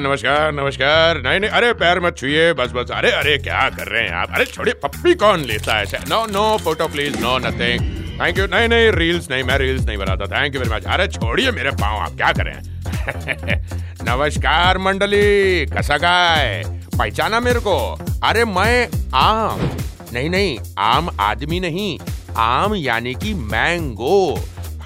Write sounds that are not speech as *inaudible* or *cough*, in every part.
नमस्कार नमस्कार नमस्कार। नहीं नहीं, अरे पैर मत छुइए, बस बस। अरे अरे, क्या कर रहे हैं आप? अरे, छोड़िए पप्पी कौन लेता है no no photo please no nothing thank you नहीं नहीं रील्स नहीं, मैं रील्स नहीं बनाता। थैंक यू वेरी मच अरे, छोड़िए मेरे पाँव, आप क्या करें? *laughs* नमस्कार, मंडली। कसा गाय? पहचाना मेरे को? अरे, मैं आम। नहीं नहीं, आम आदमी नहीं। आम यानी कि मैंगो।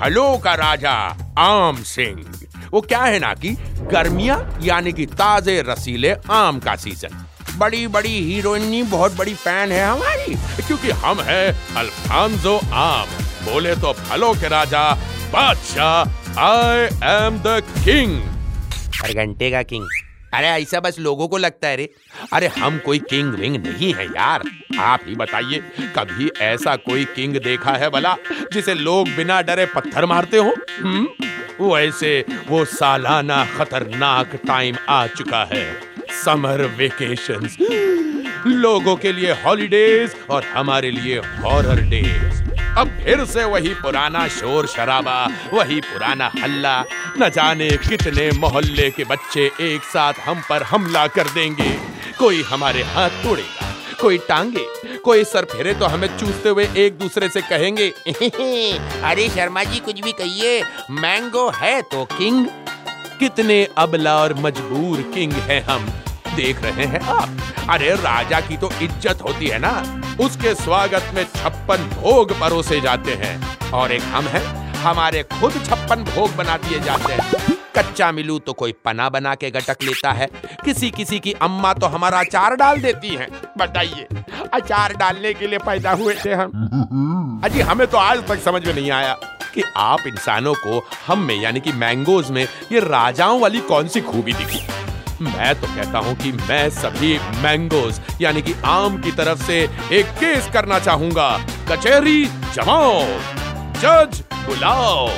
फलों का राजा, आम सिंह। वो क्या है ना कि गर्मियाँ यानी कि ताजे रसीले आम का सीज़न बड़ी बड़ी हीरोइनी बहुत बड़ी फ़ैन है हमारी क्योंकि हम है अल्फांजो आम। बोले तो फलों के राजा बादशाह आई एम द किंग अरे घंटे का किंग अरे ऐसा बस लोगों को लगता है रे। अरे हम कोई किंग विंग नहीं है यार। आप ही बताइए कभी ऐसा कोई किंग देखा है भला जिसे लोग बिना डरे पत्थर मारते हो? हम्म? वैसे वो सालाना खतरनाक टाइम आ चुका है। समर वेकेशंस लोगों के लिए हॉलीडेज और हमारे लिए हॉरर डेज़ अब फिर से वही पुराना शोर शराबा, वही पुराना हल्ला। न जाने कितने मोहल्ले के बच्चे एक साथ हम पर हमला कर देंगे। कोई हमारे हाथ तोड़ेगा। कोई टांगे, कोई सर फेरे तो हमें चूसते हुए एक दूसरे से कहेंगे, *laughs* अरे शर्मा जी, कुछ भी कहिए, मैंगो है तो किंग। कितने अबला और मजबूर किंग हैं हम, देख रहे हैं आप। अरे राजा की तो इज़्ज़त होती है ना, उसके स्वागत में छप्पन भोग परोसे जाते हैं। और एक हम हैं, हमारे खुद छप्पन भोग बना दिए जाते हैं। कच्चा मिलू तो कोई पना बना के गटक लेता है। किसी किसी की अम्मा तो हमारा अचार डाल देती हैं। बताइए अचार डालने के लिए पैदा हुए थे हम। *laughs* अजी हमें तो आज तक समझ में नहीं आया कि आप इंसानों को हम में यानी कि मैंगोज में ये राजाओं वाली कौन सी खूबी दिखी? मैं तो कहता हूँ कि मैं सभी मैंगोज यानी कि आम की तरफ़ से एक केस करना चाहूँगा। कचहरी जमाओ जज बुलाओ।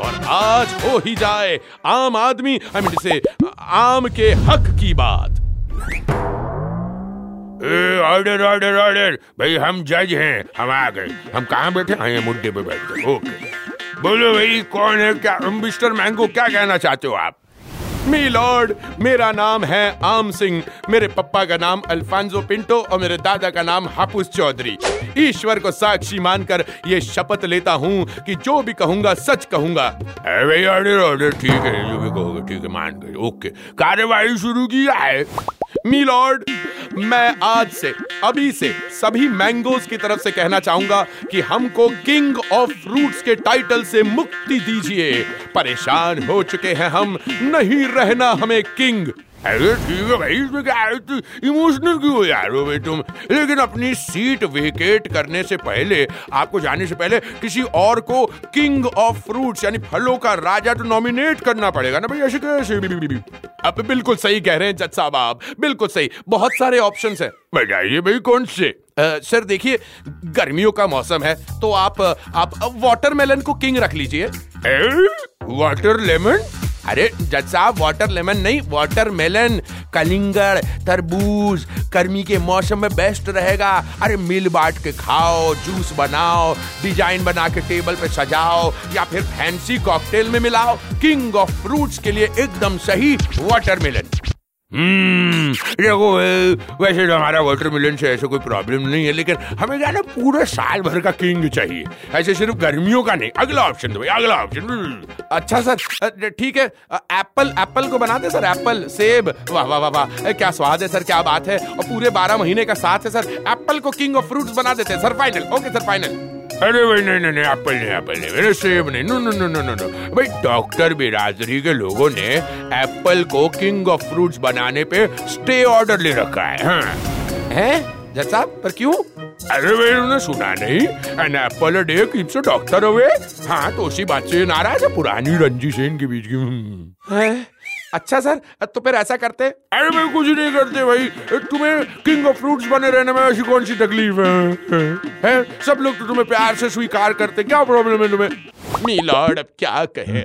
और आज हो ही जाए आम आदमी आई मीन से आम के हक की बात। ऑर्डर ऑर्डर ऑर्डर भाई, हम जज हैं। हम आ गए। हम कहाँ बैठे? हैं, ये मुद्दे पे बैठे। ओके। बोलो भाई, कौन है? क्या मिस्टर मैंगो क्या कहना चाहते हो आप? मी लॉर्ड, मेरा नाम है आम सिंह। मेरे पप्पा का नाम अल्फांजो पिंटो और मेरे दादा का नाम हापुस चौधरी। ईश्वर को साक्षी मानकर ये शपथ लेता हूँ कि जो भी कहूँगा, सच कहूँगा। ठीक है जो भी कहोगे, ठीक है, मान गए, ओके। कार्यवाही शुरू किया है। मी लॉर्ड, मैं आज से, अभी से सभी मैंगोज की तरफ़ से कहना चाहूँगा कि हमको किंग ऑफ़ फ्रूट्स के टाइटल से मुक्ति दीजिए। परेशान हो चुके हैं हम, नहीं रहना हमें किंग। अरे ठीक है भाई इसमें क्या इमोशनल क्यों हो यार हो भाई तुम? लेकिन अपनी सीट वेकेट करने से पहले आपको जाने से पहले किसी और को किंग ऑफ़ फ्रूट्स यानी फलों का राजा तो नॉमिनेट करना पड़ेगा ना भाई ऐसे कैसे? अब बिल्कुल सही कह रहे हैं जज साहब आप बिल्कुल सही। बहुत सारे ऑप्शन है। बताइए भाई कौन से? सर देखिए गर्मियों का मौसम है तो आप आप वाटरमेलन को किंग रख लीजिए। वाटर लेमन अरे, जज साहब वाटर लेमन नहीं वाटर मेलन कलिंगड़, तरबूज, गर्मी के मौसम में बेस्ट रहेगा। अरे, मिल बांट के खाओ जूस बनाओ डिज़ाइन बना के टेबल पे सजाओ, या फिर फैंसी कॉकटेल में मिलाओ। किंग ऑफ़ फ्रूट्स के लिए एकदम सही वाटर मेलन देखो वैसे तो हमारा वाटरमेलन से ऐसे कोई प्रॉब्लम नहीं है, लेकिन हमें क्या ना, पूरे साल भर का किंग चाहिए। ऐसे सिर्फ़ गर्मियों का नहीं। अगला ऑप्शन दो अगला ऑप्शन अच्छा सर ठीक है एप्पल एप्पल को बना दे, सर एप्पल सेब। वाह वाह वाह वाह क्या स्वाद है, सर, क्या बात है। और पूरे बारह महीने का साथ है, सर एप्पल को किंग ऑफ़ फ्रूट्स बना देते हैं। Sir final okay sir final अरे भाई नहीं नहीं नहीं एप्पल नहीं एप्पल नहीं मेरे सेब नहीं no no no no no no भाई डॉक्टर बिरादरी के लोगों ने एप्पल को किंग ऑफ़ फ्रूट्स बनाने पे स्टे ऑर्डर ले रखा है हाँ। हैं? जज साहब पर क्यों? अरे भाई उन्होंने सुना नहीं। An apple a day keeps a doctor away हाँ तो उसी बात से नाराज़ है पुरानी रंजिश है इनके बीच की? अच्छा सर तो फिर ऐसा करते अरे मैं कुछ नहीं करते भाई। तुम्हें किंग ऑफ़ फ्रूट्स बने रहने में ऐसी कौन सी तकलीफ़ है, है? सब लोग तो तुम्हें प्यार से स्वीकार करते क्या प्रॉब्लम है तुम्हें? मीलॉर्ड अब क्या कहे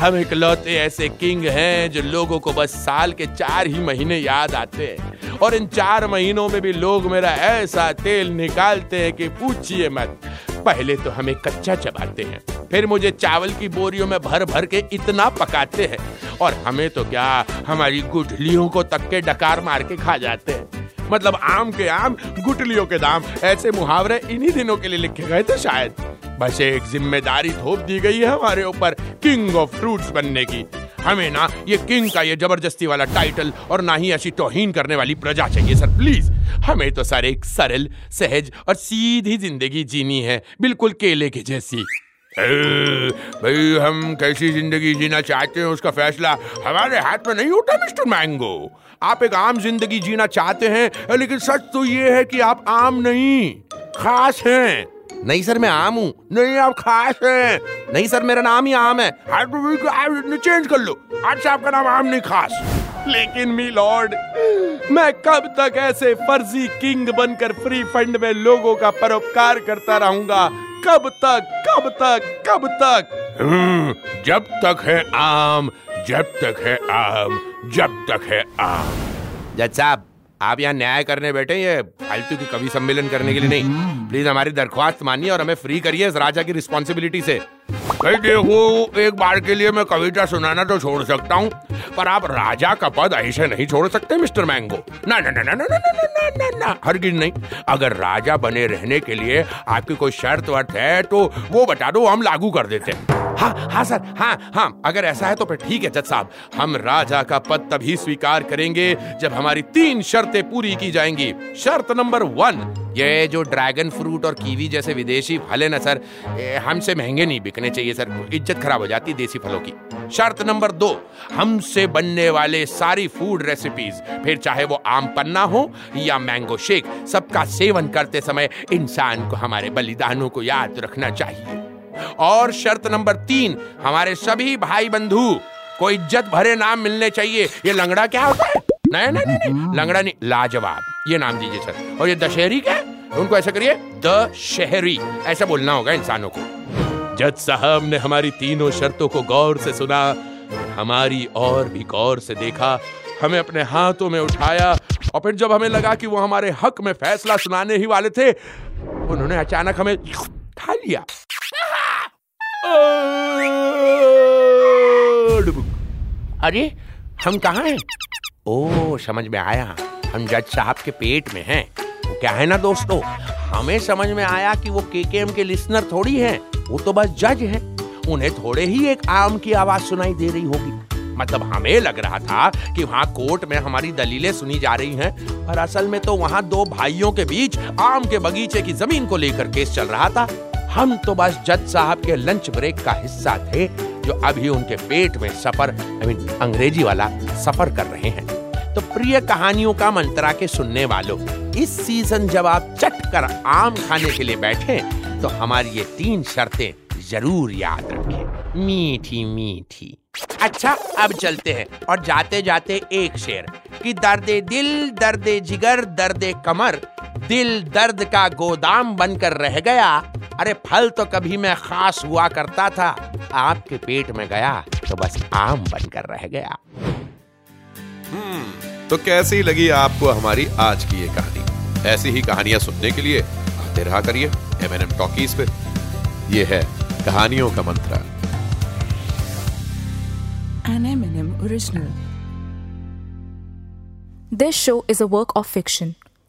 हम इकलौते ऐसे किंग हैं जो लोगों को बस साल के चार ही महीने याद आते हैं। और इन चार महीनों में भी लोग मेरा ऐसा तेल निकालते हैं कि पूछिए मत। पहले तो हमें कच्चा चबाते हैं। फिर मुझे चावल की बोरियों में भर भर के इतना पकाते हैं। और हमें तो क्या हमारी गुठलियों को तक के डकार मार के खा जाते हैं। मतलब आम के आम गुटलियों के दाम, ऐसे मुहावरे इन्हीं दिनों के लिए लिखे गए थे शायद। बस एक ज़िम्मेदारी थोप दी गई है हमारे ऊपर किंग ऑफ़ फ्रूट्स बनने की। हमें ना ये किंग का ये ज़बरदस्ती वाला टाइटल और ना ही ऐसी तोहीन करने वाली प्रजा चाहिए सर प्लीज़ हमें तो सर एक सरल, सहज और सीधी ज़िंदगी जीनी है, बिल्कुल केले के जैसी। भाई, हम कैसी ज़िंदगी जीना चाहते हैं, उसका फैसला हमारे हाथ में नहीं होता, मिस्टर मैंगो। आप एक आम ज़िंदगी जीना चाहते हैं, लेकिन सच तो ये है कि आप आम नहीं, खास हैं। नहीं सर मैं आम हूँ। नहीं आप खास हैं। नहीं सर मेरा नाम ही आम है। चेंज कर लो। आज से आपका नाम आम नहीं खास। लेकिन मी लॉर्ड मैं कब तक ऐसे फर्जी किंग बनकर फ्री फंड में लोगों का परोपकार करता रहूँगा? कब तक कब तक कब तक? हम्म, जब तक है आम जब तक है आम जब तक है आम। जज साहब आप यहाँ न्याय करने बैठे ये फालतू की कवि सम्मेलन करने के लिए नहीं प्लीज़ हमारी दरख्वास्त मानिए और हमें फ्री करिए इस राजा की रिस्पॉन्सिबिलिटी से भाई देखो एक बार के लिए मैं कविता सुनाना तो छोड़ सकता हूँ पर आप राजा का पद ऐसे नहीं छोड़ सकते मिस्टर मैंगो ना ना ना ना ना ना ना ना ना ना हरगिज नहीं अगर राजा बने रहने के लिए आपकी कोई शर्त वर्त है तो वो बता दो हम लागू कर देते हैं हाँ हाँ सर हाँ हाँ अगर ऐसा है तो फिर ठीक है, जज साहब। हम राजा का पद तभी स्वीकार करेंगे जब हमारी तीन शर्तें पूरी की जाएँगी। शर्त नंबर वन, ये जो ड्रैगन फ्रूट और कीवी जैसे विदेशी फल है ना सर हमसे महँगे नहीं बिकने चाहिए सर, इज़्ज़त खराब हो जाती देसी फलों की। शर्त नंबर दो, हमसे बनने वाले सारी फ़ूड रेसिपीज़ फिर चाहे वो आम पन्ना हो या मैंगो शेक सबका सेवन करते समय इंसान को, हमारे बलिदानों को याद रखना चाहिए। और शर्त नंबर तीन, हमारे सभी भाई बंधु को इज़्ज़त भरे नाम मिलने चाहिए। ये लंगड़ा क्या होता है? नहीं नहीं नहीं लंगड़ा नहीं, लाजवाब। ये नाम दीजिए सर। और ये दशहरी क्या उनको ऐसा करिए द शहरी ऐसा बोलना होगा इंसानों को। जज साहब ने हमारी तीनों शर्तों को गौर से सुना, हमारी और भी गौर से देखा, हमें अपने हाथों में उठाया, और फिर जब हमें लगा कि वो हमारे हक में फैसला सुनाने ही वाले थे, उन्होंने अचानक हमें खा लिया। अरे, हम कहा हैं? ओ, समझ में आया। हम जज साहब के पेट में हैं। वो क्या है ना दोस्तों? हमें समझ में आया कि वो के के लिसनर थोड़ी हैं। वो तो बस जज हैं। उन्हें थोड़े ही एक आम की आवाज़ सुनाई दे रही होगी। मतलब हमें लग रहा था कि वहाँ कोर्ट में हमारी दलीलें सुनी जा रही हैं, पर असल में तो वहाँ दो भाइयों के बीच आम के बगीचे की ज़मीन को लेकर केस चल रहा था। हम तो बस जज साहब के लंच ब्रेक का हिस्सा थे, जो अभी उनके पेट में सफ़र आई मीन अंग्रेज़ी वाला सफ़र कर रहे हैं। तो प्रिय कहानियों का मंत्रा के सुनने वालों, इस सीज़न जब आप चट कर आम खाने के लिए बैठे तो हमारी ये तीन शर्तें ज़रूर याद रखें। मीठी मीठी। अच्छा अब चलते हैं, और जाते जाते एक शेर, कि दर्द दिल, दर्द जिगर, दर्द कमर, दिल दर्द का गोदाम बनकर रह गया अरे फल तो कभी मैं खास हुआ करता था। आपके पेट में गया तो बस आम बनकर रह गया। हम्म तो कैसी लगी आपको हमारी आज की ये कहानी? ऐसी ही कहानियाँ सुनने के लिए आते रहा करिए एम एन एम टॉकीज पे। ये है कहानियों का मंत्र। An M&M original. This show is a work of fiction.